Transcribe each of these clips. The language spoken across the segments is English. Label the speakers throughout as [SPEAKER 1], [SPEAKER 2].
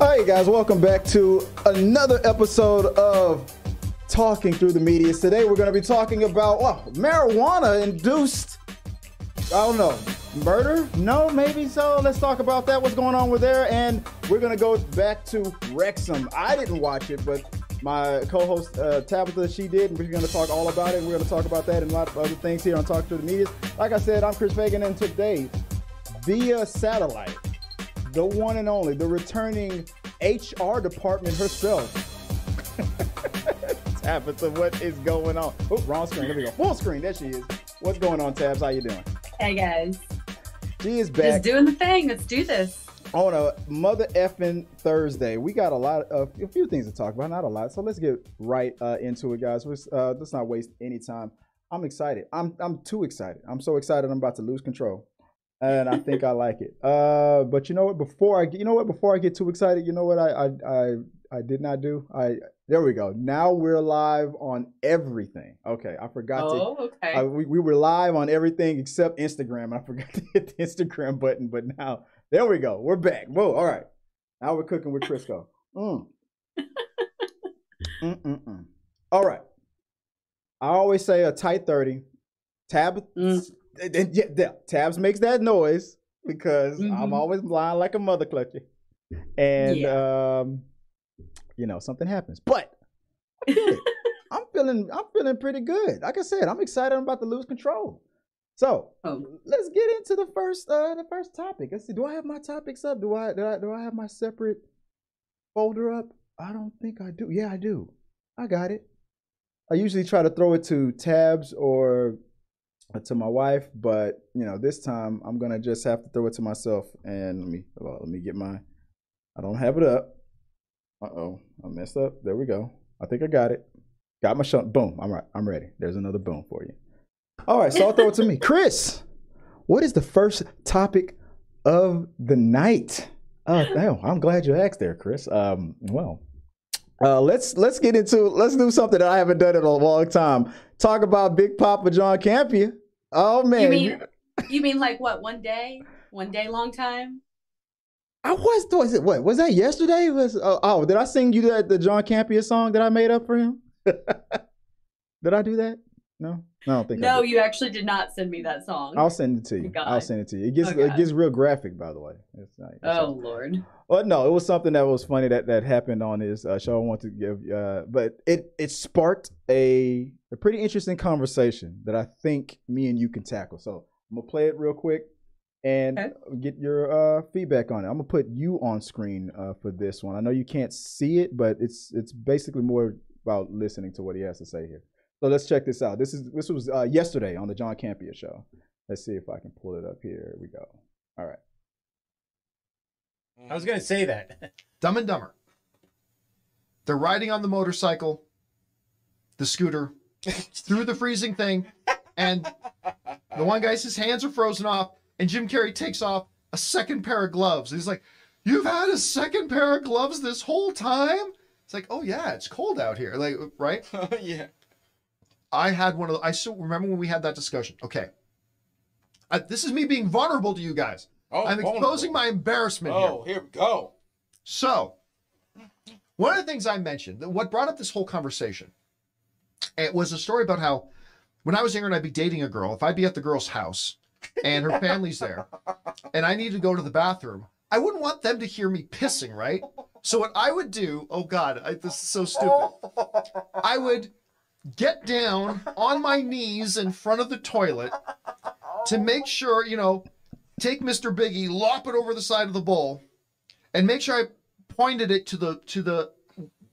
[SPEAKER 1] All right, guys, welcome back to another episode of Talking Through the Media. Today, we're going to be talking about well, marijuana induced, I don't know, murder? No, maybe so. Let's talk about that. What's going on with there? And we're going to go back to Wrexham. I didn't watch it, but my co-host uh, Tabatha, she did, and we're going to talk all about it. We're going to talk about that and a lot of other things here on Talk to the Media. Like I said, I'm Chris Fagan, and today, via satellite, the one and only, the returning HR department herself. Tabatha, what is going on? Oh, wrong screen. There we go. Full screen. There she is. What's going on, Tabs? How you doing?
[SPEAKER 2] Hey guys.
[SPEAKER 1] She is back.
[SPEAKER 2] Just doing the thing. Let's do this.
[SPEAKER 1] On a mother effing Thursday. We got a lot of a few things to talk about, not a lot. So let's get right uh, into it, guys. Let's, uh, let's not waste any time. I'm excited. I'm I'm too excited. I'm so excited. I'm about to lose control, and I think I like it. Uh, but you know what? Before I get, you know what? Before I get too excited, you know what? I I I, I did not do. I there we go. Now we're live on everything. Okay, I forgot to.
[SPEAKER 2] Oh, okay.
[SPEAKER 1] I, we, we were live on everything except Instagram. I forgot to hit the Instagram button, but now there we go. We're back. Whoa, all right. Now we're cooking with Crisco. Mm. Mm-mm-mm. All right. I always say a tight 30. Tab
[SPEAKER 2] Mm.
[SPEAKER 1] yeah, yeah, Tabs makes that noise because I'm
[SPEAKER 2] Mhm.
[SPEAKER 1] always lying like a mother clutcher. And um, you know, something happens. But I'm. I'm feeling I'm feeling pretty good. Like I said, I'm excited. I'm about to lose control. So
[SPEAKER 2] Oh.
[SPEAKER 1] let's get into the first uh the first topic. Let's see. Do I have my topics up? Do I do I do I have my separate folder up? I don't think I do. Yeah, I do. I got it. I usually try to throw it to tabs or to my wife, but you know, this time I'm gonna just have to throw it to myself. And let me well, let me get my. I don't have it up. Uh oh, I messed up. There we go. I think I got it. Got my shot. Boom. I'm right. I'm ready. There's another boom for you. All right, so I'll throw it to me. Chris, what is the first topic of the night? Uh, damn, I'm glad you asked there, Chris. Um, well, uh, let's let's get into let's do something that I haven't done in a long time. Talk about Big Papa John Campea. Oh man,
[SPEAKER 2] you mean you mean like what? One day? One day long time?
[SPEAKER 1] I was was it what was that yesterday? Was oh, oh did I sing you that the John Campea song that I made up for him? did I do that? No, I don't think.
[SPEAKER 2] No, you actually did not send me that song.
[SPEAKER 1] I'll send it to you.
[SPEAKER 2] God.
[SPEAKER 1] I'll send it to you. It gets
[SPEAKER 2] Oh,
[SPEAKER 1] it gets real graphic, by the way. It's not, it's
[SPEAKER 2] oh
[SPEAKER 1] not-
[SPEAKER 2] Lord.
[SPEAKER 1] Well, no, it was something that was funny that that happened on his uh, show. I want to give, uh, but it it sparked a a pretty interesting conversation that I think me and you can tackle. So I'm gonna play it real quick and
[SPEAKER 2] Okay.
[SPEAKER 1] get your uh, feedback on it. I'm gonna put you on screen uh, for this one. I know you can't see it, but it's it's basically more about listening to what he has to say here. So let's check this out. This is this was uh, yesterday on the John Campea show. Let's see if I can pull it up here. Here we go. All right.
[SPEAKER 3] I was gonna say that.
[SPEAKER 4] Dumb and Dumber. They're riding on the motorcycle, the scooter, through the freezing thing, and the one guy's his hands are frozen off, and Jim Carrey takes off a second pair of gloves. He's like, "You've had a second pair of gloves this whole time?" It's like, "Oh yeah, it's cold out here." Like, right?
[SPEAKER 3] yeah.
[SPEAKER 4] I had one of. The, I still remember when we had that discussion. Okay, I, this is me being vulnerable to you guys.
[SPEAKER 3] Oh,
[SPEAKER 4] I'm exposing my embarrassment here.
[SPEAKER 3] Oh, here we go.
[SPEAKER 4] So, one of the things I mentioned, that what brought up this whole conversation, it was a story about how when I was younger and I'd be dating a girl, if I'd be at the girl's house and her family's there and I need to go to the bathroom, I wouldn't want them to hear me pissing, right? So, what I would do, oh God, I, this is so stupid. I would get down on my knees in front of the toilet to make sure, you know, take Mr. Biggie, lop it over the side of the bowl, and make sure I pointed it to the to the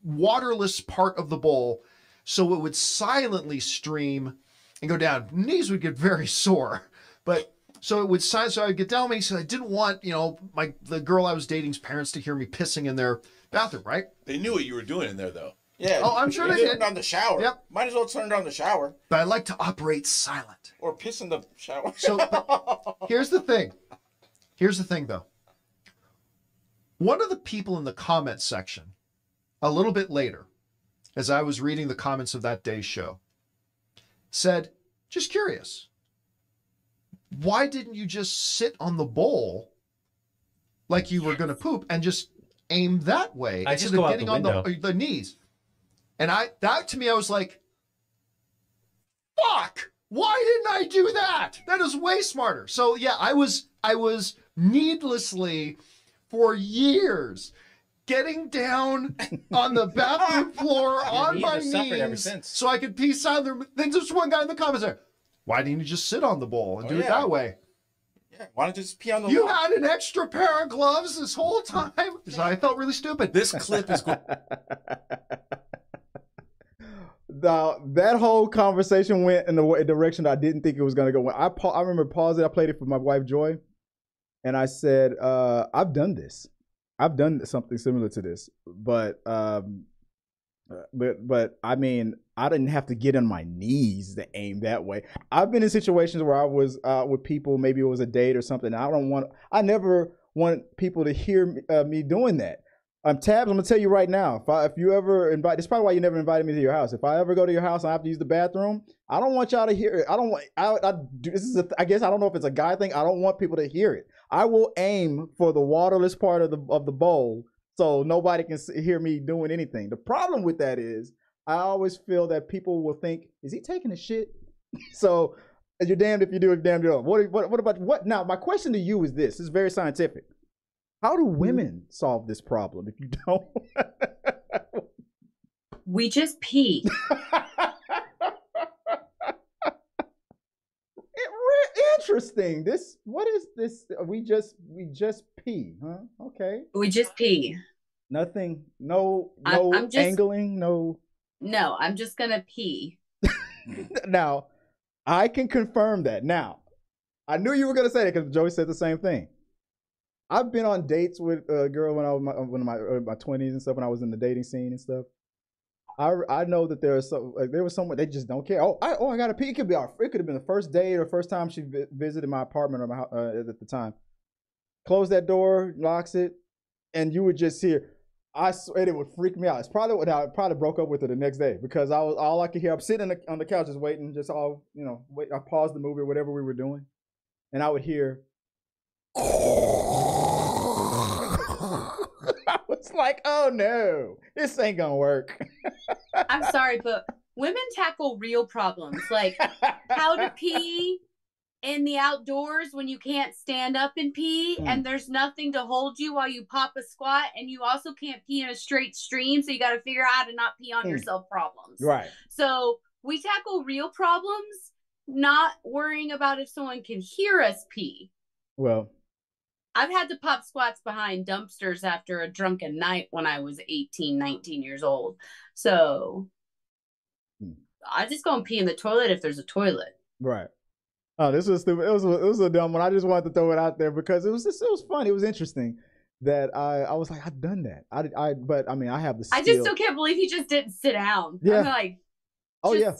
[SPEAKER 4] waterless part of the bowl so it would silently stream and go down. Knees would get very sore, but so it would si- so I'd get down knees. So I didn't want you know my the girl I was dating's parents to hear me pissing in their bathroom, right?
[SPEAKER 5] They knew what you were doing in there, though.
[SPEAKER 3] Yeah.
[SPEAKER 4] Oh, I'm sure they did.
[SPEAKER 3] turned on the shower.
[SPEAKER 4] Yep.
[SPEAKER 3] Might as well turn on the shower
[SPEAKER 4] But I like to operate silent.
[SPEAKER 3] or piss in the shower.
[SPEAKER 4] So here's the thing. Here's the thing though. One of the people in the comments section, a little bit later, as I was reading the comments of that day's show, said, just curious. Why didn't you just sit on the bowl like you were going to poop and just aim that way
[SPEAKER 6] I just
[SPEAKER 4] instead
[SPEAKER 6] go
[SPEAKER 4] of
[SPEAKER 6] out
[SPEAKER 4] getting
[SPEAKER 6] the
[SPEAKER 4] on the, the knees? And I that to me, I was like, "Fuck! Why didn't I do that? That is way smarter." So yeah, I was I was needlessly for years getting down on the bathroom floor on my
[SPEAKER 3] have suffered ever
[SPEAKER 4] knees so I could pee silently. Then there's one guy in the comments there. Why didn't you just sit on the bowl and
[SPEAKER 3] Oh,
[SPEAKER 4] do it that way?
[SPEAKER 3] Yeah, why don't you just pee on the
[SPEAKER 4] You
[SPEAKER 3] wall?
[SPEAKER 4] had an extra pair of gloves this whole time. So I felt really stupid.
[SPEAKER 5] This clip is going.
[SPEAKER 1] Now that whole conversation went in the direction I didn't think it was gonna go. When I pa- I remember pausing. I played it for my wife Joy, and I said, uh, "I've done this. I've done something similar to this, but um, uh, but but I mean, I didn't have to get on my knees to aim that way. I've been in situations where I was uh, with people. Maybe it was a date or something. I don't want. I never want people to hear me, uh, me doing that. Um, Tabs, I'm gonna tell you right now. If I, if you ever invite, that's probably why you never invited me to your house. If I ever go to your house and I have to use the bathroom, I don't want y'all to hear it. I don't want. I, I do, this is. A, I guess I don't know if it's a guy thing. I don't want people to hear it. I will aim for the waterless part of the of the bowl, so nobody can hear me doing anything. The problem with that is, I always feel that people will think, "Is he taking a shit?" so you're damned if you do, damned if you don't. What, what what about what? Now, my question to you is this: This is very scientific. How do mm-hmm. women solve this problem if you don't?
[SPEAKER 2] We just pee.
[SPEAKER 1] Interesting. This what is this? We just we just pee, huh? Okay.
[SPEAKER 2] We just pee.
[SPEAKER 1] Nothing. No
[SPEAKER 2] I'm-
[SPEAKER 1] no
[SPEAKER 2] I'm just-
[SPEAKER 1] angling. No.
[SPEAKER 2] No, I'm just gonna pee.
[SPEAKER 1] Now, I can confirm that. Now, I knew you were gonna say that because Joey said the same thing. I've been on dates with a girl when I was my, when my uh, my twenties and stuff when I was in the dating scene and stuff. I, I know that there is some like there was someone they just don't care. Oh I oh I got a pee. It could be our it could have been the first date or first time she vi- visited my apartment or my uh, at the time. Close that door, locks it, and you would just hear. I swear it would freak me out. It's probably what I probably broke up with her the next day because I was all I could hear. I'm sitting the, on the couch just waiting, just all you know. Wait, I paused the movie or whatever we were doing, and I would hear. I was like, "Oh no, this ain't gonna work."
[SPEAKER 2] I'm sorry, but women tackle real problems like how to pee in the outdoors when you can't stand up and pee
[SPEAKER 1] Mm.
[SPEAKER 2] and there's nothing to hold you while you pop a squat and you also can't pee in a straight stream so you got to figure out how to not pee on
[SPEAKER 1] Mm.
[SPEAKER 2] yourself problems
[SPEAKER 1] Right.
[SPEAKER 2] so we tackle real problems not worrying about if someone can hear us pee
[SPEAKER 1] Well,
[SPEAKER 2] i've had to pop squats behind dumpsters after a drunken night when i was 18 19 years old so
[SPEAKER 1] Hmm.
[SPEAKER 2] i just go and pee in the toilet if there's a toilet
[SPEAKER 1] right. Oh, this was stupid. It was a, it was a dumb one. I just wanted to throw it out there because it was just it was fun. It was interesting that I I was like I've done that. I I but I mean I have the skill.
[SPEAKER 2] I just still can't believe he just didn't sit down.
[SPEAKER 1] Yeah.
[SPEAKER 2] I'm like,
[SPEAKER 1] oh yeah.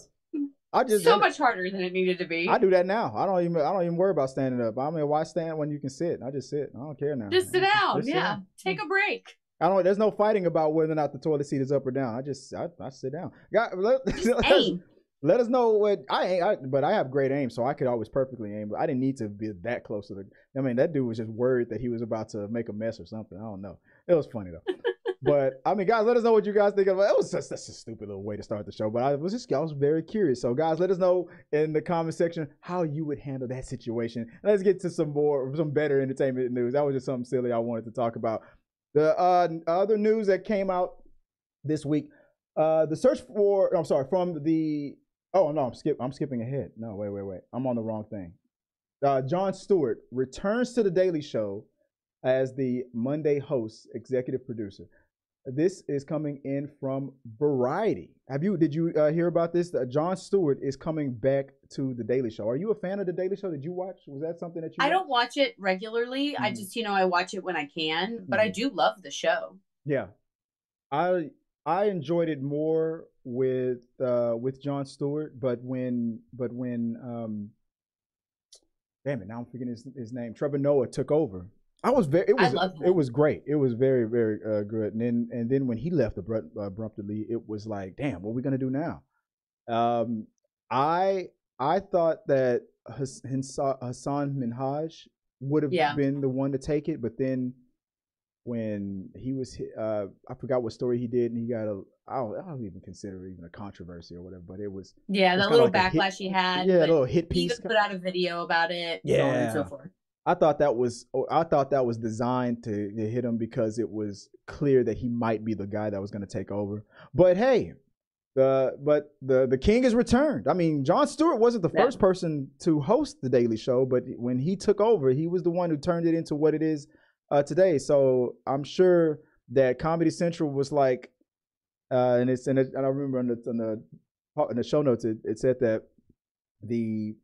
[SPEAKER 1] I just
[SPEAKER 2] so much harder than it needed to be.
[SPEAKER 1] I do that now. I don't even I don't even worry about standing up. I mean, why stand when you can sit? I just sit. I don't care now.
[SPEAKER 2] just sit down.
[SPEAKER 1] Just sit
[SPEAKER 2] yeah.
[SPEAKER 1] down.
[SPEAKER 2] Take a break.
[SPEAKER 1] I don't. There's no fighting about whether or not the toilet seat is up or down. I just I, I sit down. God, let, us,
[SPEAKER 2] aim.
[SPEAKER 1] let us know what I ain't. I, but I have great aim, so I could always perfectly aim. But I didn't need to be that close to the. I mean, that dude was just worried that he was about to make a mess or something. I don't know. It was funny though. but I mean, guys, let us know what you guys think of it. It was just that's a stupid little way to start the show. But I was just I was very curious. So guys, let us know in the comment section how you would handle that situation. Let's get to some more some better entertainment news. That was just something silly I wanted to talk about. The uh, other news that came out this week, uh, the search for I'm sorry from the oh no I'm skip I'm skipping ahead. No wait wait wait I'm on the wrong thing. Uh, Jon Stewart returns to the Daily Show as the Monday host, executive producer. This is coming in from Variety. Have you did you uh, hear about this? Uh, Jon Stewart is coming back to the Daily Show. Are you a fan of the Daily Show? Did you watch? Was that something that you?
[SPEAKER 2] I
[SPEAKER 1] watched?
[SPEAKER 2] don't watch it regularly. I
[SPEAKER 1] Mhm.
[SPEAKER 2] just, you know, I watch it when I can, but I
[SPEAKER 1] Mhm.
[SPEAKER 2] do love the show.
[SPEAKER 1] Yeah, I I enjoyed it more with uh with Jon Stewart, but when but when um damn it now I'm forgetting his, his name Trevor Noah took over. I was very it was it was great. It was very very uh, good. And then and then when he left abrupt, abruptly, it was like damn, what are we gonna do now? Um, I I thought that Hassan Minhaj would have
[SPEAKER 2] Yeah.
[SPEAKER 1] been the one to take it, but then when he was, uh, I forgot what story he did, and he got a, I don't, I don't even consider it even a controversy or whatever, but it was
[SPEAKER 2] Yeah, the little
[SPEAKER 1] like a hit-
[SPEAKER 2] backlash he had.
[SPEAKER 1] yeah, a little hit piece.
[SPEAKER 2] he put out a video about it. So on and so forth.
[SPEAKER 1] I thought that was oh, I thought that was designed to, to hit him because it was clear that he might be the guy that was going to take over. But hey, the but the the king has returned. I mean, Jon Stewart wasn't the first person to host the Daily Show, but when he took over, he was the one who turned it into what it is uh, today. So I'm sure that Comedy Central was like, uh, and it's and, it, and I remember on the on the in the show notes it, it said that the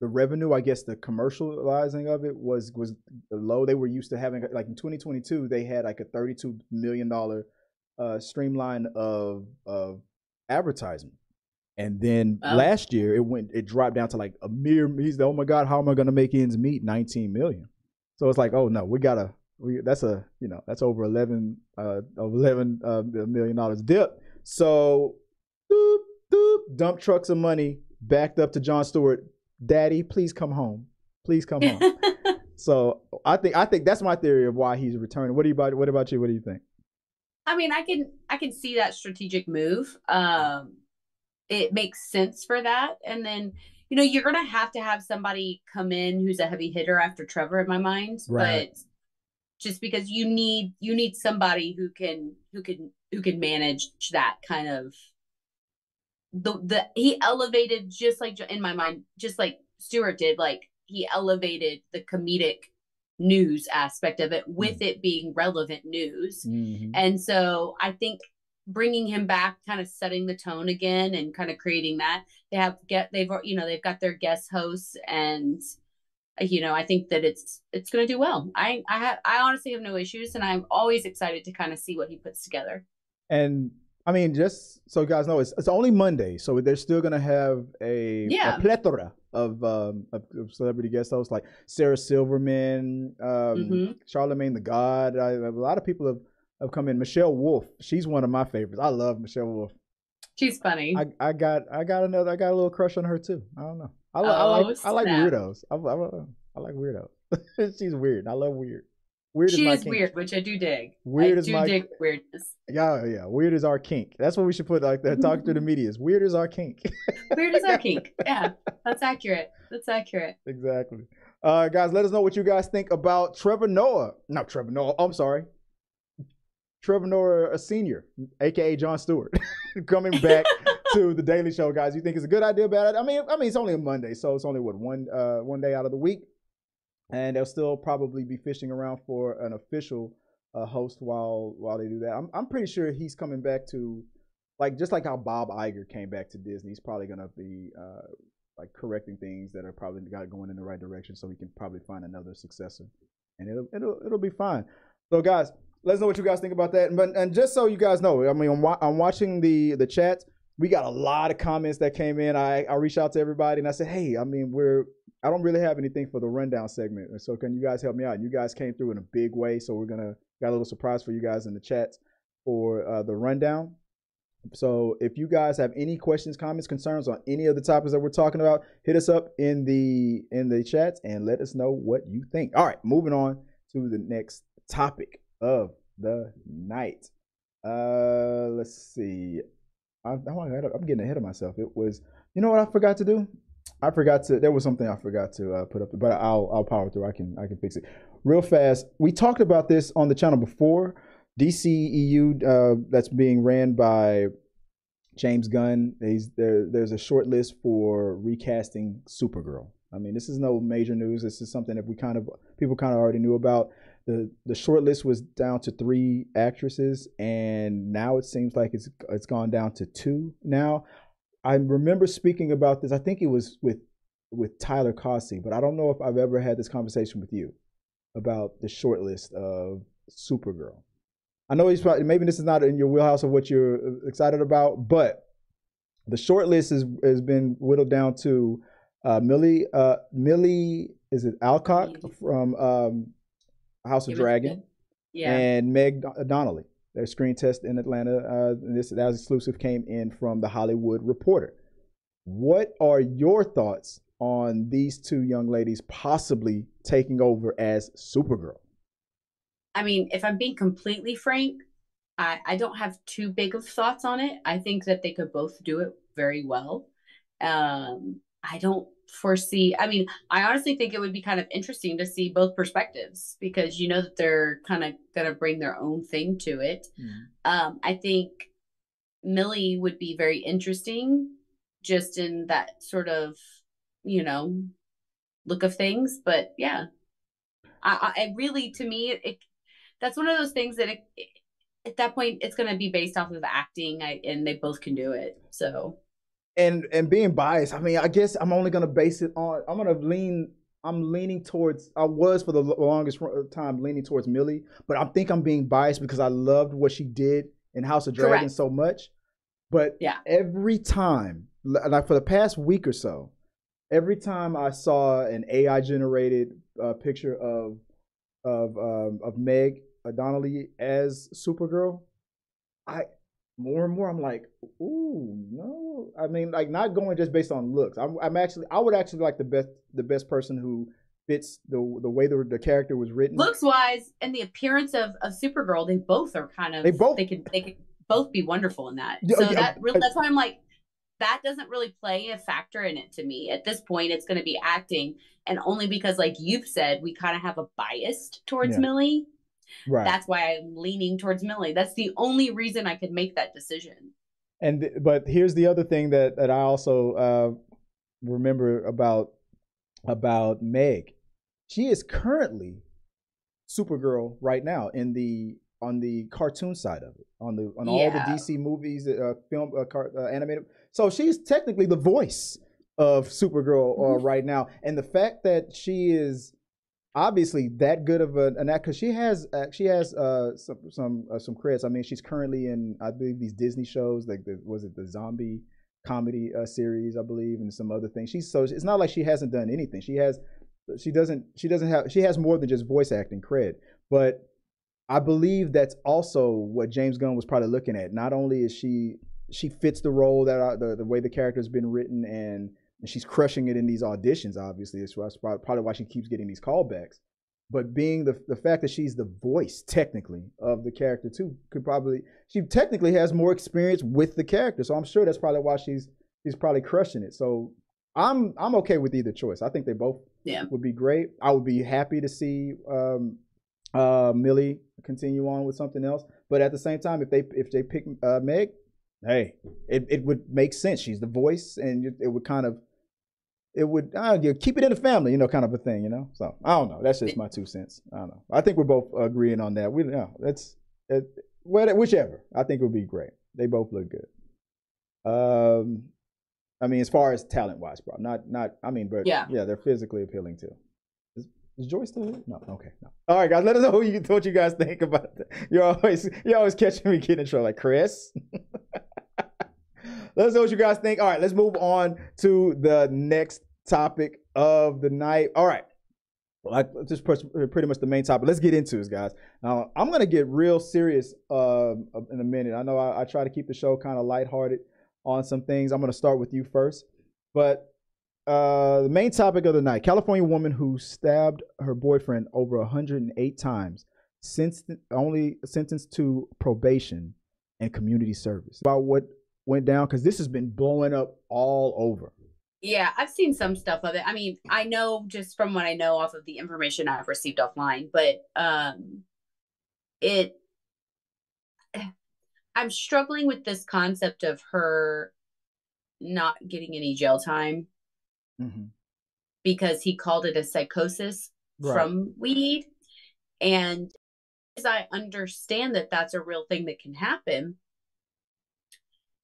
[SPEAKER 1] the revenue, I guess, the commercializing of it was was low. They were used to having like in 2022, they had like a 32 million dollar uh, streamline of of advertisement, and then
[SPEAKER 2] Wow.
[SPEAKER 1] last year it went it dropped down to like a mere. He's the oh my god, how am I going to make ends meet? 19 million. So it's like, oh no, we gotta. We that's a you know that's over 11 uh of 11 uh, million dollars dip. So doop, doop, dump trucks of money backed up to Jon Stewart. Daddy, please come home. Please come home. so I think I think that's my theory of why he's returning. What do you about what about you? What do you think?
[SPEAKER 2] I mean, I can I can see that strategic move. Um, it makes sense for that, and then you know you're gonna have to have somebody come in who's a heavy hitter after Trevor in my mind,
[SPEAKER 1] Right.
[SPEAKER 2] but just because you need you need somebody who can who can who can manage that kind of the the he elevated just like in my mind just like Stewart did like he elevated the comedic news aspect of it hmm. with it being relevant news mm-hmm. and so I think bringing him back, kind of setting the tone again, and kind of creating that. They have get they've you know they've got their guest hosts, and you know I think that it's it's going to do well. I I have I honestly have no issues, and I'm always excited to kind of see what he puts together.
[SPEAKER 1] And I mean, just so you guys know, it's it's only Monday, so they're still gonna have a,
[SPEAKER 2] Yeah.
[SPEAKER 1] a plethora of, um, of celebrity guest hosts like Sarah Silverman, um,
[SPEAKER 2] Mhm.
[SPEAKER 1] Charlemagne the God. I, a lot of people have, have come in. Michelle Wolf, she's one of my favorites. I love Michelle Wolf.
[SPEAKER 2] She's funny.
[SPEAKER 1] I, I got I got another I got a little crush on her too. I don't know. I, li- I
[SPEAKER 2] Oh,
[SPEAKER 1] like I like weirdos. I, I, I like weirdos. she's weird. I love weird. Weird
[SPEAKER 2] she is
[SPEAKER 1] kink.
[SPEAKER 2] weird, which I do dig.
[SPEAKER 1] Weird
[SPEAKER 2] I
[SPEAKER 1] is
[SPEAKER 2] do
[SPEAKER 1] my-
[SPEAKER 2] dig weirdness.
[SPEAKER 1] Yeah, yeah. Weird is our kink. That's what we should put like that. Talk to the media. Is weird is our kink.
[SPEAKER 2] Weird is our kink. Yeah, that's accurate. That's accurate.
[SPEAKER 1] exactly. Uh, guys, let us know what you guys think about Trevor Noah. Not Trevor Noah. I'm sorry. Trevor Noah, a senior, aka Jon Stewart, coming back to the Daily Show, guys. You think it's a good idea, bad idea? I mean, I mean, it's only a Monday, so it's only what one uh one day out of the week, and they'll still probably be fishing around for an official uh, host while while they do that. I'm I'm pretty sure he's coming back to like just like how Bob Iger came back to Disney. He's probably gonna be uh like correcting things that are probably got going in the right direction, so he can probably find another successor, and it'll it'll it'll be fine. So guys, let us know what you guys think about that. But and just so you guys know, I mean, I'm, wa- I'm watching the the chat. We got a lot of comments that came in. I I reached out to everybody and I said, hey, I mean, we're I don't really have anything for the rundown segment, so can you guys help me out? And you guys came through in a big way, so we're gonna got a little surprise for you guys in the chat for uh, the rundown. So if you guys have any questions, comments, concerns on any of the topics that we're talking about, hit us up in the in the chat and let us know what you think. All right, moving on to the next topic of the night. Uh, let's see. I'm, I'm getting ahead of myself. It was, you know what I forgot to do? I forgot to. There was something I forgot to uh, put up, but I'll I'll power through. I can I can fix it real fast. We talked about this on the channel before. DCEU uh, that's being ran by James Gunn. He's there. There's a short list for recasting Supergirl. I mean, this is no major news. This is something that we kind of people kind of already knew about. The The short list was down to three actresses, and now it seems like it's it's gone down to two now. I remember speaking about this. I think it was with with Tyler Cossey, but I don't know if I've ever had this conversation with you about the short list of Supergirl. I know he's probably maybe this is not in your wheelhouse of what you're uh, excited about, but the short list is has been whittled down to uh, Milly uh, Milly is it Alcock from um, House of
[SPEAKER 2] it
[SPEAKER 1] Dragon.
[SPEAKER 2] Yeah.
[SPEAKER 1] and Meg Don- Donnelly. Their screen test in Atlanta. Uh, this that was exclusive came in from the Hollywood Reporter. What are your thoughts on these two young ladies possibly taking over as Supergirl?
[SPEAKER 2] I mean, if I'm being completely frank, I, I don't have too big of thoughts on it. I think that they could both do it very well. Um, I don't foresee, I mean, I honestly think it would be kind of interesting to see both perspectives because you know that they're kind of going to bring their own thing to it. Um, I think Milly would be very interesting just in that sort of, you know, look of things. But yeah, I, I really, to me, it, that's one of those things that it, it- at that point it's going to be based off of acting, I, and they both can do it. So
[SPEAKER 1] and and being biased, I mean, I guess I'm only gonna base it on. I'm gonna lean. I'm leaning towards. I was for the longest time leaning towards Milly, but I think I'm being biased because I loved what she did in House of Dragon
[SPEAKER 2] Correct.
[SPEAKER 1] so much. But
[SPEAKER 2] Yeah.
[SPEAKER 1] every time, like for the past week or so, every time I saw an AI generated uh, picture of of um, of Meg Donnelly as Supergirl, I more and more I'm like, ooh, no. I mean, like not going just based on looks. I'm, I'm actually, I would actually like the best, the best person who fits the the way the the character was written.
[SPEAKER 2] looks wise and the appearance of of Supergirl, they both are kind of
[SPEAKER 1] They both-
[SPEAKER 2] they can they could both be wonderful in that.
[SPEAKER 1] Yeah, oh,
[SPEAKER 2] so
[SPEAKER 1] yeah,
[SPEAKER 2] that really that's why I'm like that doesn't really play a factor in it to me. At this point, it's going to be acting, and only because, like you've said, we kind of have a bias towards
[SPEAKER 1] Yeah.
[SPEAKER 2] Milly.
[SPEAKER 1] Right.
[SPEAKER 2] That's why I'm leaning towards Milly. That's the only reason I could make that decision.
[SPEAKER 1] And but here's the other thing that that I also uh, remember about about Meg. She is currently Supergirl right now in the on the cartoon side of it, on the on all the DC movies, uh, film, uh, car, uh, animated. So she's technically the voice of Supergirl uh,
[SPEAKER 2] Mhm.
[SPEAKER 1] right now, and the fact that she is obviously that good of a, an act because she has uh, she has uh, some some uh, some credits. I mean, she's currently in I believe these Disney shows like the was it the zombie comedy uh, series I believe and some other things. She's so it's not like she hasn't done anything. She has she doesn't she doesn't have she has more than just voice acting cred, but I believe that's also what James Gunn was probably looking at. Not only is she she fits the role that I, the the way the character has been written and and she's crushing it in these auditions. Obviously, that's probably probably why she keeps getting these callbacks. But being the the fact that she's the voice technically of the character too could probably she technically has more experience with the character. So I'm sure that's probably why she's she's probably crushing it. So I'm I'm okay with either choice. I think they both
[SPEAKER 2] Yeah.
[SPEAKER 1] would be great. I would be happy to see um, uh, Milly continue on with something else. But at the same time, if they if they pick uh, Meg, hey, it, it would make sense. She's the voice, and it would kind of it would uh, you keep it in the family, you know, kind of a thing, you know. So I don't know. That's just my two cents. I don't know. I think we're both agreeing on that. We yeah, that's it, whichever. I think it would be great. They both look good. Um, I mean, as far as talent wise, bro, not not. I mean, but
[SPEAKER 2] Yeah.
[SPEAKER 1] yeah, they're physically appealing too. Is, is Joy still here? No. Okay. No. All right, guys. Let us know you, what you guys think about that. You're always you're always catching me getting in trouble, like Chris. let us know what you guys think. All right, let's move on to the next topic of the night. All right. Like just pretty much the main topic. Let's get into this, guys. Now I'm gonna get real serious uh, in a minute. I know I, I try to keep the show kind of lighthearted on some things. I'm gonna start with you first, but uh, the main topic of the night: California woman who stabbed her boyfriend over 108 times, since only sentenced to probation and community service. About what went down because this has been blowing up all over.
[SPEAKER 2] Yeah, I've seen some stuff of it. I mean, I know just from what I know off of the information I've received offline, but um it I'm struggling with this concept of her not getting any jail time
[SPEAKER 1] Mm-hmm.
[SPEAKER 2] because he called it a psychosis
[SPEAKER 1] Right.
[SPEAKER 2] from weed. And as I understand that that's a real thing that can happen,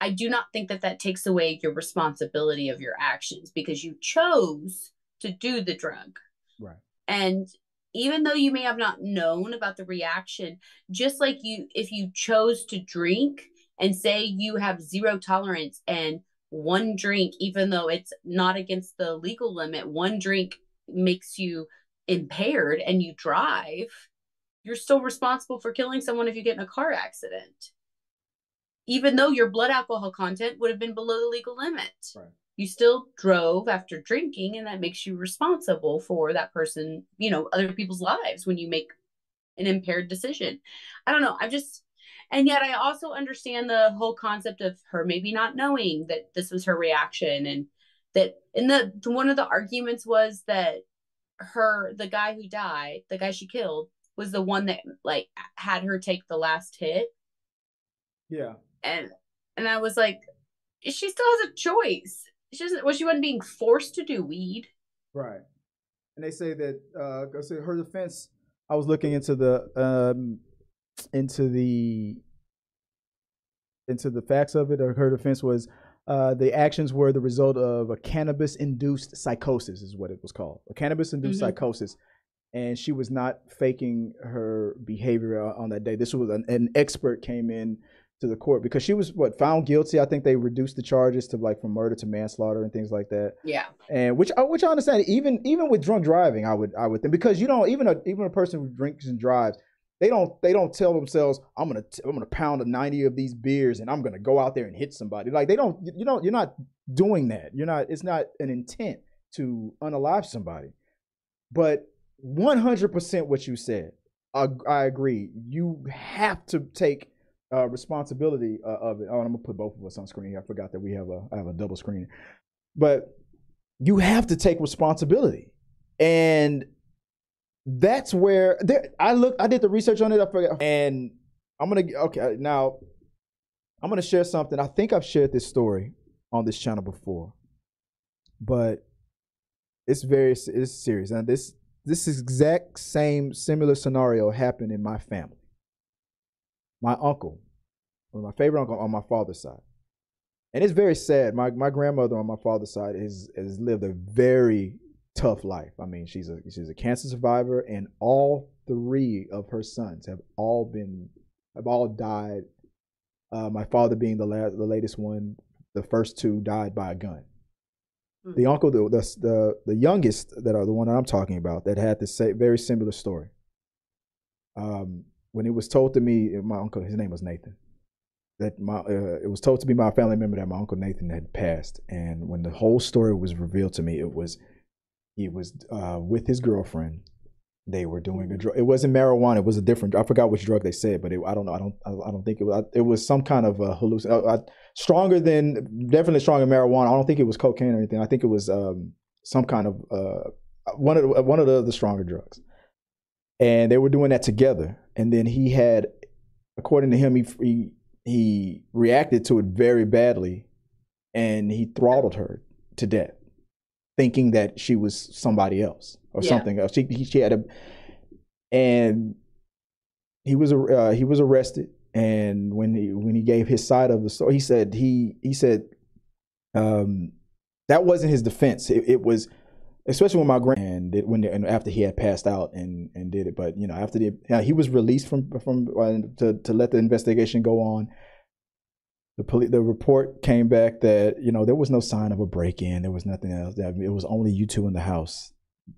[SPEAKER 2] I do not think that that takes away your responsibility of your actions because you chose to do the drug.
[SPEAKER 1] Right.
[SPEAKER 2] And even though you may have not known about the reaction, just like you, if you chose to drink and say you have zero tolerance and one drink, even though it's not against the legal limit, one drink makes you impaired and you drive, you're still responsible for killing someone if you get in a car accident. Even though your blood alcohol content would have been below the legal limit.
[SPEAKER 1] Right.
[SPEAKER 2] you still drove after drinking and that makes you responsible for that person you know other people's lives when you make an impaired decision i don't know i just and yet i also understand the whole concept of her maybe not knowing that this was her reaction and that in the one of the arguments was that her the guy who died the guy she killed was the one that like had her take the last hit
[SPEAKER 1] Yeah.
[SPEAKER 2] And and i was like she still has a choice she doesn't well she wasn't being forced to do weed
[SPEAKER 1] Right. And they say that uh I say her defense I was looking into the um into the into the facts of it her defense was uh the actions were the result of a cannabis induced psychosis is what it was called. A cannabis induced
[SPEAKER 2] Mhm.
[SPEAKER 1] psychosis. And she was not faking her behavior on that day. This was an, an expert came in to the court because she was what found guilty. I think they reduced the charges to like from murder to manslaughter and things like that
[SPEAKER 2] yeah
[SPEAKER 1] and which uh, which I understand. Even even with drunk driving, I would I would think because you know even a even a person who drinks and drives, they don't they don't tell themselves I'm gonna t- I'm gonna pound a ninety of these beers and I'm gonna go out there and hit somebody. Like they don't you know you're not doing that. You're not. It's not an intent to unalive somebody. But 100 percent what you said, I, I agree. You have to take uh, responsibility uh, of it. Oh, I'm gonna put both of us on screen. here. I forgot that we have a I have a double screen, but you have to take responsibility and that's where there i look i did the research on it i forgot and i'm gonna okay now i'm gonna share something i think i've shared this story on this channel before but it's very it's serious and this this exact same similar scenario happened in my family my uncle one of my favorite uncle on my father's side and it's very sad. My my grandmother on my father's side has has lived a very tough life. I mean, she's a she's a cancer survivor, and all three of her sons have all been have all died. Uh, my father being the last, the latest one. The first two died by a gun.
[SPEAKER 2] Hmm.
[SPEAKER 1] The uncle, the, the the the youngest that are the one that I'm talking about, that had the same very similar story. Um, when it was told to me, my uncle, his name was Nathan that my uh, it was told to me by a family member that my uncle Nathan had passed, and when the whole story was revealed to me, it was he was uh, with his girlfriend. They were doing a drug. It wasn't marijuana. It was a different. I forgot which drug they said, but it, I don't know. I don't. I, I don't think it was. It was some kind of a hallucin. Uh, uh, stronger than definitely stronger than marijuana. I don't think it was cocaine or anything. I think it was um, some kind of uh, one of one of the, the stronger drugs. And they were doing that together. And then he had, according to him, he, he he reacted to it very badly and he throttled her to death thinking that she was somebody else or
[SPEAKER 2] Yeah.
[SPEAKER 1] something else. She, he, she had a and he was uh, he was arrested. And when he when he gave his side of the story he said he he said um that wasn't his defense. It, it was especially when my grand and it, when and after he had passed out and and did it but you know after the yeah, he was released from from uh, to to let the investigation go on. The police the report came back that you know there was no sign of a break in there was nothing else that it was only you two in the house.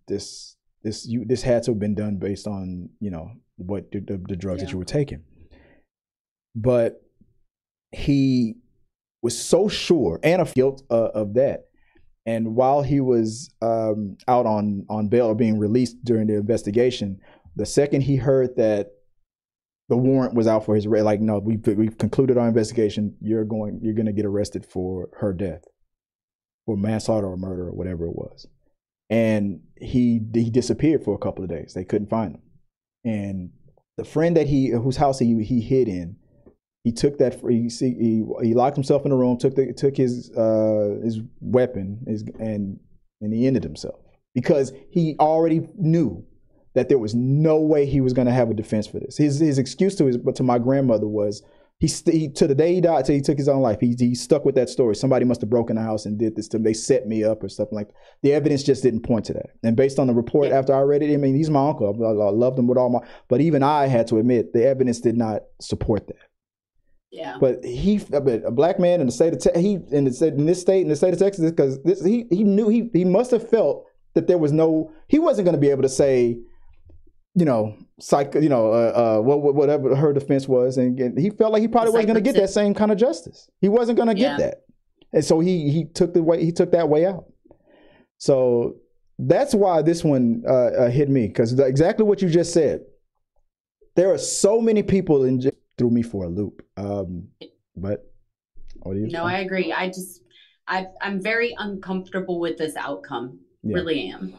[SPEAKER 1] This this you this had to have been done based on you know what the, the, the drugs that you were taking. But he was so sure and of guilt uh, of that and while he was um, out on on bail or being released during the investigation, the second he heard that the warrant was out for his like no, we've we've concluded our investigation. You're going, you're going to get arrested for her death, for manslaughter or murder or whatever it was. And he he disappeared for a couple of days. They couldn't find him. And the friend that he whose house he he hid in, he took that he see he, he locked himself in a room, took the took his uh his weapon, his and and he ended himself because he already knew that there was no way he was going to have a defense for this. His his excuse to his but to my grandmother was he, st- he to the day he died till he took his own life. He he stuck with that story. Somebody must have broken the house and did this to him. They set me up or something like. that. The evidence just didn't point to that. And based on the report after I read it, I mean he's my uncle. I, I loved him with all my. But even I had to admit the evidence did not support that.
[SPEAKER 2] Yeah.
[SPEAKER 1] But he, but a black man in the state of Te- he in the state in this state in the state of Texas because this he he knew he he must have felt that there was no he wasn't going to be able to say, you know, psych, you know, uh, uh, what what- whatever her defense was, and, and he felt like he probably wasn't going to get that same kind of justice. He wasn't going to get that, and so he he took the way he took that way out. So that's why this one uh, uh, hit me because exactly what you just said. There are so many people in threw me for a loop. Um, but what do you?
[SPEAKER 2] No,
[SPEAKER 1] think?
[SPEAKER 2] I agree. I just, I, I'm very uncomfortable with this outcome.
[SPEAKER 1] Yeah.
[SPEAKER 2] Really am.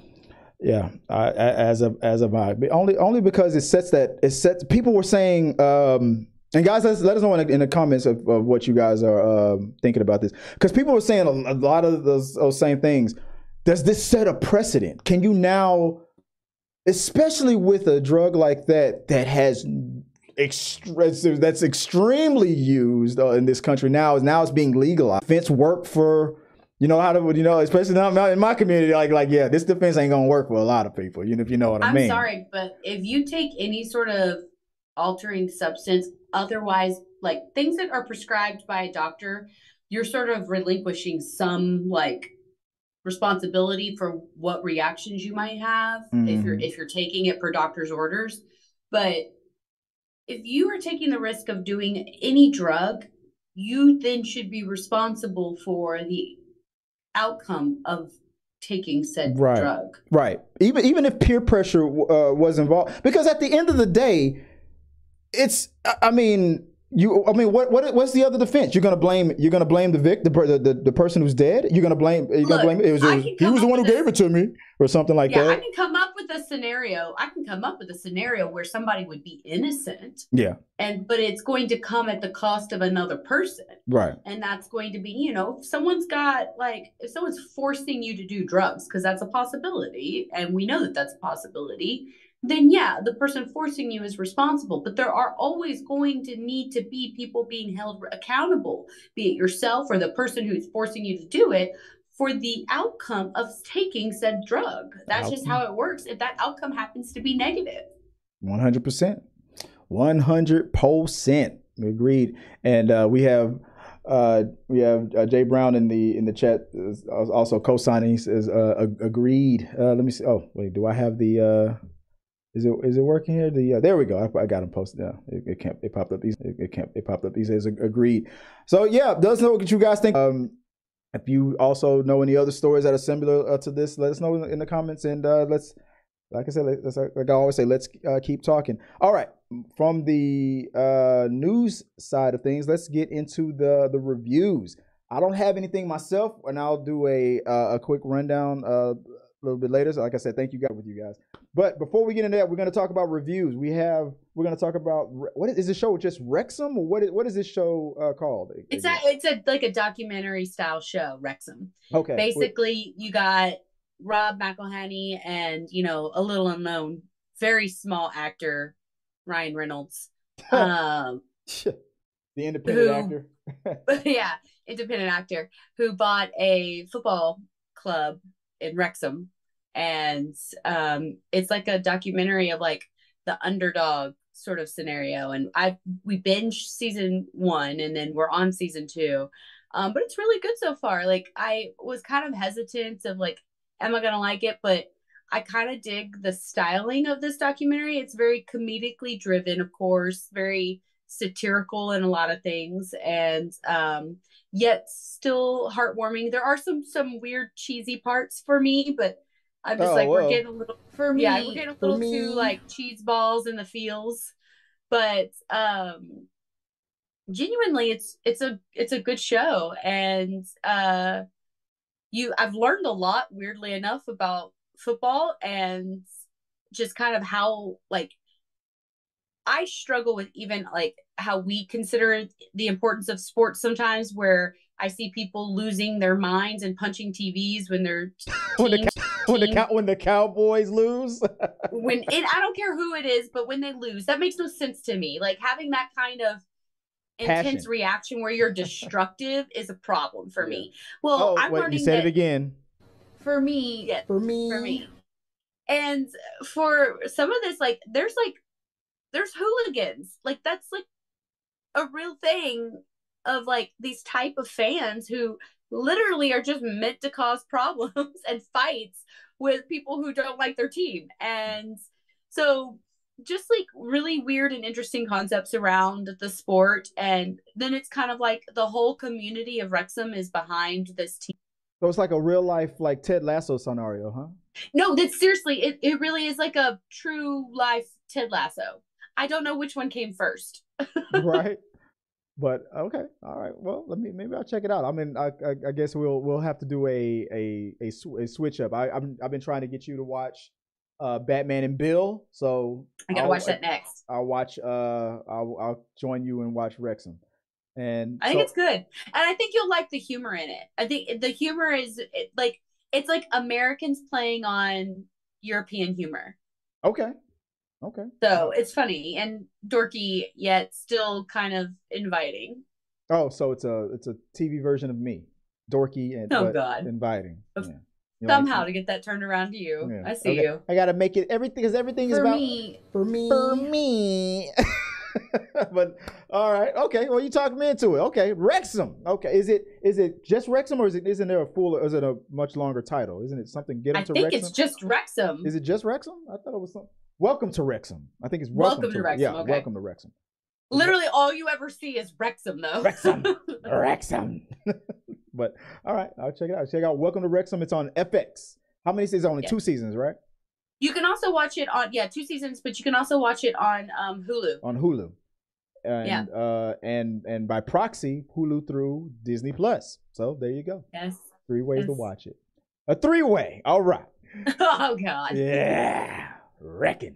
[SPEAKER 1] Yeah, I, I- as of as of I, but only only because it sets that it sets. People were saying, um, and guys, let us, let us know in the, in the comments of, of what you guys are um, thinking about this, because people were saying a, a lot of those, those same things. Does this set a precedent? Can you now, especially with a drug like that that has that's extremely used uh, in this country now is now it's being legalized. Defense work for you know how to you know especially in my community like like yeah this defense ain't gonna work for a lot of people you know if you know what I mean.
[SPEAKER 2] I'm sorry, but if you take any sort of altering substance, otherwise, like things that are prescribed by a doctor, you're sort of relinquishing some like responsibility for what reactions you might have if you're
[SPEAKER 1] Mhm.
[SPEAKER 2] if you're taking it per doctor's orders. But if you are taking the risk of doing any drug, you then should be responsible for the outcome of taking said
[SPEAKER 1] Right.
[SPEAKER 2] drug.
[SPEAKER 1] Right. Even even if peer pressure uh, was involved, because at the end of the day, it's. I- I mean, you. I mean, what what what's the other defense? You're gonna blame. You're gonna blame the vic, the the, the, the person who's dead. You're gonna blame. You're gonna blame. It was, it was- he was the one who gave it to me, or something like that.
[SPEAKER 2] yeah, I can come up with a scenario. I can come up with a scenario where somebody would be innocent,
[SPEAKER 1] Yeah.
[SPEAKER 2] and but it's going to come at the cost of another person,
[SPEAKER 1] Right.
[SPEAKER 2] and that's going to be, you know, if someone's got like if someone's forcing you to do drugs because that's a possibility, and we know that that's a possibility. Then yeah, the person forcing you is responsible, but there are always going to need to be people being held accountable, be it yourself or the person who's forcing you to do it, for the outcome of taking said drug. That's just how it works. If that outcome happens to be negative.
[SPEAKER 1] One hundred percent. One hundred percent. Agreed. And uh, we have uh, we have uh, Jay Brown in the in the chat is also co-signing. He says uh, agreed. Uh, let me see. Oh wait, do I have the? Is it is it working here? The uh, there we go. I, I got them posted. Yeah, it, it can't. It popped up. These it, it can't. It popped up. These says ag- agreed. So yeah, does know what you guys think. Um, if you also know any other stories that are similar uh, to this, let us know in the, comments, and uh, let's like I said, like I always say, let's uh, keep talking. All right, from the uh, news side of things, let's get into the the reviews. I don't have anything myself, and I'll do a uh, a quick rundown uh, a little bit later. So, like I said, thank you guys with you guys. But before we get into that, we're going to talk about reviews. We have we're going to talk about what is, is this show just Wrexham or what is what is this show uh, called?
[SPEAKER 2] It's a it's a like a documentary style show, Wrexham.
[SPEAKER 1] okay.
[SPEAKER 2] Basically, you got Rob McElhenney and you know a little unknown, very small actor Ryan Reynolds. um,
[SPEAKER 1] the independent
[SPEAKER 2] Who-
[SPEAKER 1] actor.
[SPEAKER 2] yeah, independent actor who bought a football club in Wrexham, and um, it's like a documentary of like the underdog sort of scenario. And I we binge season one, and then we're on season two, um, but it's really good so far. Like I was kind of hesitant of like, am I gonna like it? But I kind of dig the styling of this documentary. It's very comedically driven, of course, very satirical in a lot of things and um yet still heartwarming. There are some some weird cheesy parts for me but i'm just
[SPEAKER 1] Oh,
[SPEAKER 2] like
[SPEAKER 1] well.
[SPEAKER 2] we're getting a little
[SPEAKER 6] For me,
[SPEAKER 2] yeah we're getting a little
[SPEAKER 1] me-
[SPEAKER 2] too like cheese balls in the feels. But um genuinely it's it's a it's a good show. And uh you i've learned a lot weirdly enough about football and just kind of how like I struggle with even like how we consider the importance of sports sometimes where I see people losing their minds and punching TVs when they're
[SPEAKER 1] when the
[SPEAKER 2] teams-
[SPEAKER 1] when the cow when the Cowboys lose.
[SPEAKER 2] when it I don't care who it is, but when they lose, that makes no sense to me. Like having that kind of intense
[SPEAKER 1] Passion.
[SPEAKER 2] reaction where you're destructive is a problem for me. Well,
[SPEAKER 1] oh
[SPEAKER 2] I'm
[SPEAKER 1] wait,
[SPEAKER 2] learning
[SPEAKER 1] you said
[SPEAKER 2] that
[SPEAKER 1] it again.
[SPEAKER 6] for me,
[SPEAKER 2] Yeah,
[SPEAKER 1] For me.
[SPEAKER 2] for me. And for some of this, like there's like there's hooligans. Like that's like a real thing of like these type of fans who literally are just meant to cause problems and fights with people who don't like their team. And so just like really weird and interesting concepts around the sport and then it's kind of like the whole community of Wrexham is behind this team.
[SPEAKER 1] So it's like a real life, like Ted Lasso scenario, huh?
[SPEAKER 2] No, that's seriously, it, it really is like a true life Ted Lasso. I don't know which one came first.
[SPEAKER 1] right. But okay, all right. Well, let me maybe I'll check it out. I mean, I I, I guess we'll we'll have to do a a a, sw- a switch up. I I'm, I've been trying to get you to watch uh Batman and Bill, so
[SPEAKER 2] I gotta
[SPEAKER 1] I'll-
[SPEAKER 2] watch that next.
[SPEAKER 1] I'll watch. Uh, I'll I'll join you and watch Wrexham. And
[SPEAKER 2] I think
[SPEAKER 1] so-
[SPEAKER 2] it's good, and I think you'll like the humor in it. I think the humor is it, like it's like Americans playing on European humor,
[SPEAKER 1] okay. Okay.
[SPEAKER 2] so it's funny and dorky yet still kind of inviting.
[SPEAKER 1] Oh, so it's a it's a TV version of me, dorky and
[SPEAKER 2] Oh, God.
[SPEAKER 1] inviting. Yeah.
[SPEAKER 2] Somehow to get that turned around to you,
[SPEAKER 1] Yeah.
[SPEAKER 2] I see
[SPEAKER 1] Okay.
[SPEAKER 2] you.
[SPEAKER 1] I gotta make it everything because everything is
[SPEAKER 2] For
[SPEAKER 1] about
[SPEAKER 2] me,
[SPEAKER 1] for me. For me. but all right, okay. Well, you talked me into it. Okay, Wrexham. Okay, is it is it just Wrexham or is it isn't there a full? Or is it a much longer title? Isn't it something? Get 'em
[SPEAKER 2] I
[SPEAKER 1] to
[SPEAKER 2] think
[SPEAKER 1] Wrexham.
[SPEAKER 2] it's just Wrexham.
[SPEAKER 1] Is it just Wrexham? I thought it was something. Welcome to Wrexham. I think it's welcome,
[SPEAKER 2] Welcome to Wrexham,
[SPEAKER 1] Yeah,
[SPEAKER 2] okay.
[SPEAKER 1] welcome to Wrexham.
[SPEAKER 2] Literally, all you ever see is Wrexham, though.
[SPEAKER 1] Wrexham. Wrexham. but all right, I'll check it out. Check out Welcome to Wrexham. It's on FX. How many seasons? Only
[SPEAKER 2] Yeah.
[SPEAKER 1] two seasons, right?
[SPEAKER 2] you can also watch it on yeah two seasons, but you can also watch it on um Hulu.
[SPEAKER 1] On Hulu. And uh and and by proxy, Hulu through Disney Plus. So there you go.
[SPEAKER 2] Yes.
[SPEAKER 1] Three ways to watch it. A three way. All right.
[SPEAKER 2] oh God.
[SPEAKER 1] Yeah. Reckon.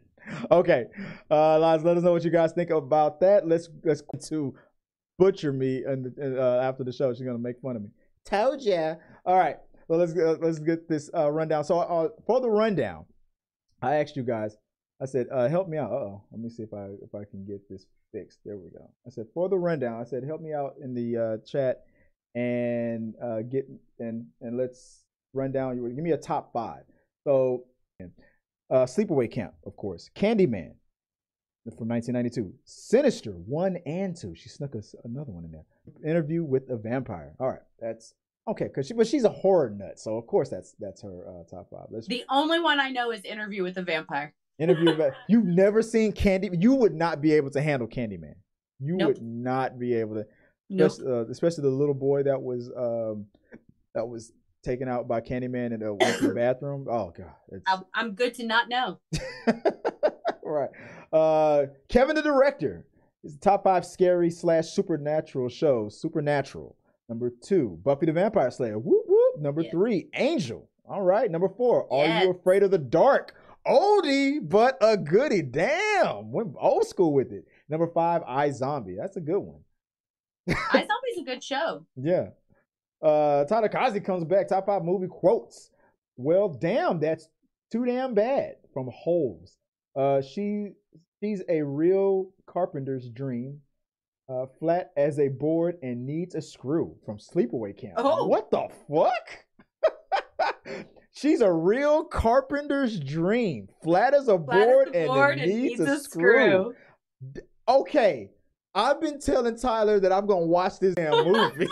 [SPEAKER 1] Okay. Uh lads, let us know what you guys think about that. Let's let's go to butcher me and uh, after the show. She's gonna make fun of me. Told ya. All right. Well, let's uh, let's get this uh, rundown. So uh, for the rundown, I asked you guys. I said, uh, "Help me out." Oh. Let me see if I if I can get this fixed. There we go. I said for the rundown. I said, "Help me out in the uh, chat and uh, get and and let's run down. Give me a top five. So, uh, Sleepaway Camp, of course. Candyman from 1992. Sinister one and two. She snuck us another one in there. Interview with a Vampire. All right, that's okay. Cause she, but she's a horror nut, so of course that's that's her uh, top five. Let's
[SPEAKER 2] The only one I know is Interview with the Vampire.
[SPEAKER 1] interview. with- You've never seen Candy. You would not be able to handle Candyman. You
[SPEAKER 2] Nope.
[SPEAKER 1] would not be able to.
[SPEAKER 2] Nope.
[SPEAKER 1] Especially, uh, especially the little boy that was um that was taken out by Candyman in the bathroom. Oh god, it's,
[SPEAKER 2] I'm, good to not know.
[SPEAKER 1] right. Uh, Kevin the director is the top five scary slash supernatural shows. Supernatural. Number two, Buffy the Vampire Slayer. Whoop whoop. Number
[SPEAKER 2] Yeah.
[SPEAKER 1] three, Angel. All right. Number four, Are You Afraid of the Dark? Oldie, but a goodie. Damn, went old school with it. Number five, I Zombie. That's a good one.
[SPEAKER 2] iZombie's a good show.
[SPEAKER 1] Yeah. Uh Tadakazi comes back. Top five movie quotes. Well, damn, that's too damn bad from Holes. Uh she she's a real carpenter's dream. Uh flat as a board and needs a screw from Sleepaway Camp.
[SPEAKER 2] Oh.
[SPEAKER 1] What the fuck? she's a real carpenter's dream. Flat as a
[SPEAKER 2] Flat as
[SPEAKER 1] board,
[SPEAKER 2] a
[SPEAKER 1] and,
[SPEAKER 2] board
[SPEAKER 1] it needs, a, screw okay, I've been telling Tyler that I'm gonna watch this damn movie.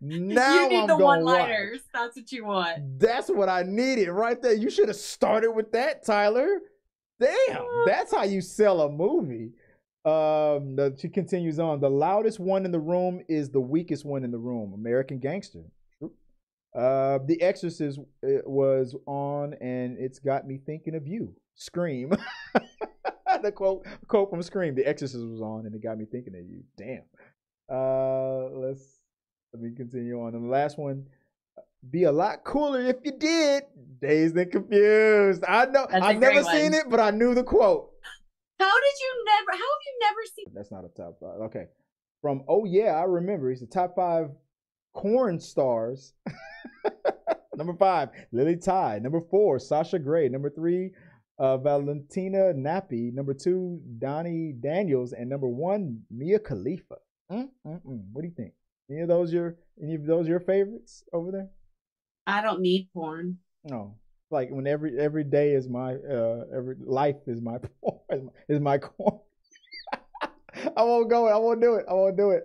[SPEAKER 1] now
[SPEAKER 2] you need
[SPEAKER 1] I'm
[SPEAKER 2] the one-liners. That's what you want.
[SPEAKER 1] That's what I needed right there. You should have started with that, Tyler. Damn, that's how you sell a movie. Um, the, she continues on. The loudest one in the room is the weakest one in the room. American Gangster. True. Uh, The Exorcist uh, was on, and it's got me thinking of you. Scream. the quote quote from Scream. The Exorcist was on, and it got me thinking of you. Damn. Uh, let's let me continue on. And the last one, be a lot cooler if you did. Dazed and confused. I know.
[SPEAKER 2] That's a
[SPEAKER 1] I've never
[SPEAKER 2] great
[SPEAKER 1] seen it, but I knew the quote.
[SPEAKER 2] How did you never? How have you never seen?
[SPEAKER 1] That's not a top five. Okay. From oh yeah, I remember. He's the top five corn stars. Number five, Lily Thai. Number four, Sasha Grey. Number three, uh, Valentina Nappi. Number two, Dani Daniels, and number one, Mia Khalifa. Mm, mm, mm. What do you think? Any of those your any of those your favorites over there?
[SPEAKER 2] I don't need porn.
[SPEAKER 1] No. Like when every every day is my uh every life is my porn is my corn. I won't go. I won't do it. I won't do it.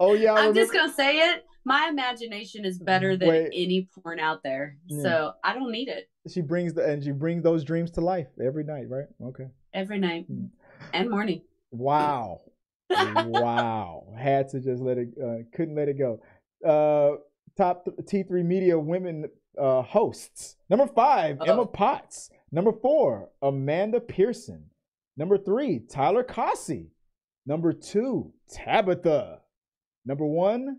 [SPEAKER 1] Oh yeah, I
[SPEAKER 2] I'm just gonna say it. My imagination is better than
[SPEAKER 1] Wait.
[SPEAKER 2] any porn out there,
[SPEAKER 1] Yeah.
[SPEAKER 2] so I don't need it.
[SPEAKER 1] She brings the and she brings those dreams to life every night, right? Okay.
[SPEAKER 2] every night
[SPEAKER 1] Hmm.
[SPEAKER 2] and morning.
[SPEAKER 1] Wow. wow. Had to just let it, uh, couldn't let it go. Uh, top th- T3 Media women uh, hosts. Number five,
[SPEAKER 2] Oh.
[SPEAKER 1] Emma Potts. Number four, Amanda Pearson. Number three, Tyler Cossey. Number two, Tabatha. Number one,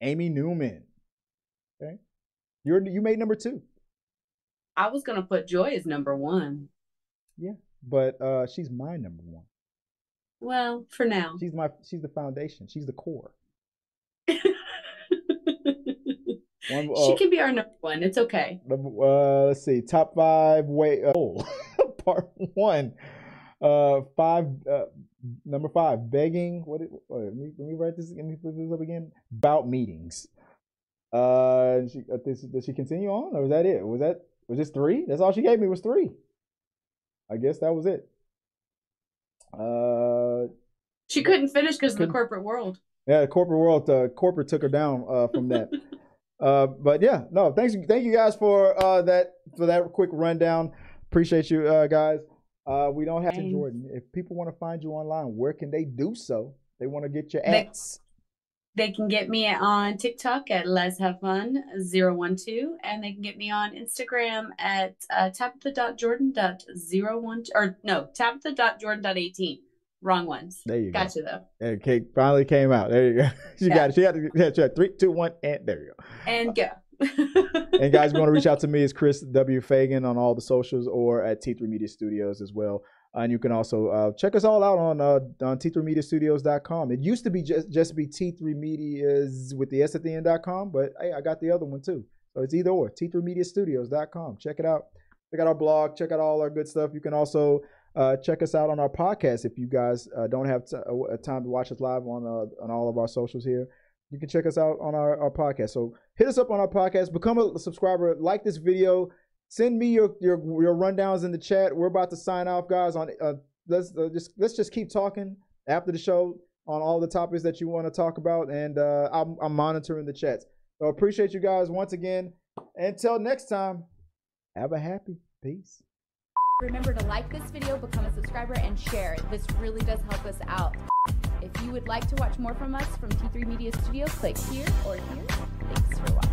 [SPEAKER 1] Amy Newman. Okay. You're, you made number two,
[SPEAKER 2] I was gonna put Joy as number one.
[SPEAKER 1] Yeah, but uh, she's my number one.
[SPEAKER 2] Well, for now.
[SPEAKER 1] She's my, she's the foundation. She's the core. One,
[SPEAKER 2] she
[SPEAKER 1] uh,
[SPEAKER 2] can be our number one. It's okay.
[SPEAKER 1] Uh, let's see. Top five way. Oh, part one. Uh, five. Uh, number five. Begging. What? It, wait, let, me, let me write this. Let me put this up again. About meetings. Uh, she, uh, this, does she continue on, or was that it? Was that was this three? That's all she gave me was three. I guess that was it. Uh,
[SPEAKER 2] She couldn't finish because of the corporate world.
[SPEAKER 1] yeah, the corporate world. Uh, corporate took her down uh, from that. uh, but yeah, no, thanks, thank you guys for uh, that for that quick rundown. Appreciate you uh, guys. Uh, we don't have to Jordan. If people want to find you online, where can they do so? They want to get your ads.
[SPEAKER 2] They can get me on TikTok at Let's Have Fun 012 and they can get me on Instagram at uh, tabatha.jordan.012 or no, tabatha.jordan.18. Wrong ones.
[SPEAKER 1] There you go.
[SPEAKER 2] Gotcha though.
[SPEAKER 1] Okay, finally came out. There you go. She
[SPEAKER 2] Yeah.
[SPEAKER 1] got it. She had to, yeah, she had three, two, one, and there you go.
[SPEAKER 2] And go.
[SPEAKER 1] And guys, if you want to reach out to me, it's Chris W. Fagan on all the socials or at T3 Media Studios as well. And you can also uh, check us all out on uh, on t3mediastudios.com. It used to be just just be T3 Medias with the S at the end.com, but hey, I got the other one too. So it's either or, t3mediastudios.com. Check it out. Check out our blog. Check out all our good stuff. You can also uh, check us out on our podcast if you guys uh, don't have t- uh, time to watch us live on uh, on all of our socials here. You can check us out on our, our podcast. So hit us up on our podcast, become a subscriber, like this video, send me your your your rundowns in the chat. We're about to sign off, guys. On uh, let's uh, just let's just keep talking after the show on all the topics that you want to talk about, and uh, I'm I'm monitoring the chats. So appreciate you guys once again. Until next time, have a happy peace.
[SPEAKER 6] Remember to like this video, become a subscriber, and share. This really does help us out. If you would like to watch more from us from T3 Media Studio, click here or here. Thanks for watching.